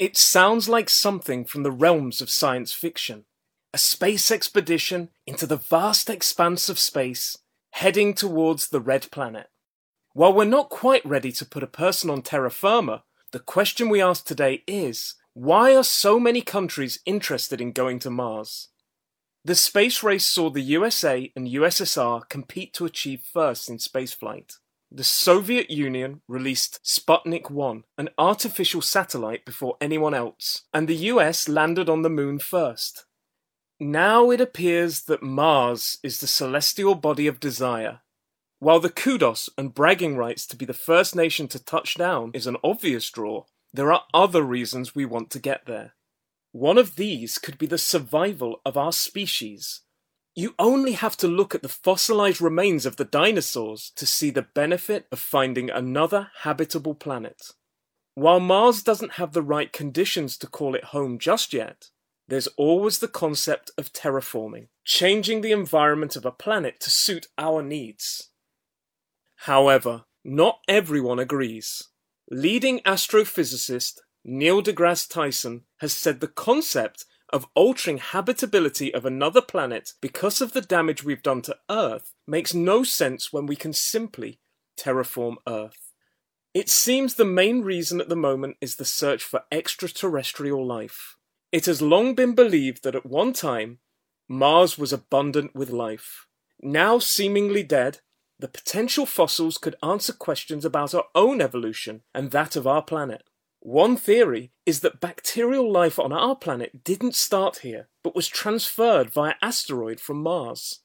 It sounds like something from the realms of science fiction. A space expedition into the vast expanse of space, heading towards the red planet. While we're not quite ready to put a person on terra firma, the question we ask today is why are so many countries interested in going to Mars? The space race saw the USA and USSR compete to achieve first in spaceflight. The Soviet Union released Sputnik 1, an artificial satellite before anyone else, and the US landed on the moon first. Now it appears that Mars is the celestial body of desire. While the kudos and bragging rights to be the first nation to touch down is an obvious draw, there are other reasons we want to get there. One of these could be the survival of our species, you only have to look at the fossilized remains of the dinosaurs to see the benefit of finding another habitable planet. While Mars doesn't have the right conditions to call it home just yet, there's always the concept of terraforming, changing the environment of a planet to suit our needs. However, not everyone agrees. Leading astrophysicist Neil deGrasse Tyson has said the concept of altering habitability of another planet because of the damage we've done to Earth makes no sense when we can simply terraform Earth. It seems the main reason at the moment is the search for extraterrestrial life. It has long been believed that at one time Mars was abundant with life. Now seemingly dead, the potential fossils could answer questions about our own evolution and that of our planet. One theory is that bacterial life on our planet didn't start here, but was transferred via asteroid from Mars.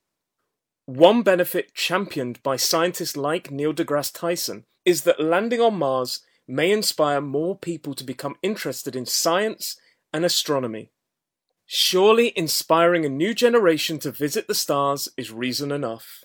One benefit championed by scientists like Neil deGrasse Tyson is that landing on Mars may inspire more people to become interested in science and astronomy. Surely inspiring a new generation to visit the stars is reason enough.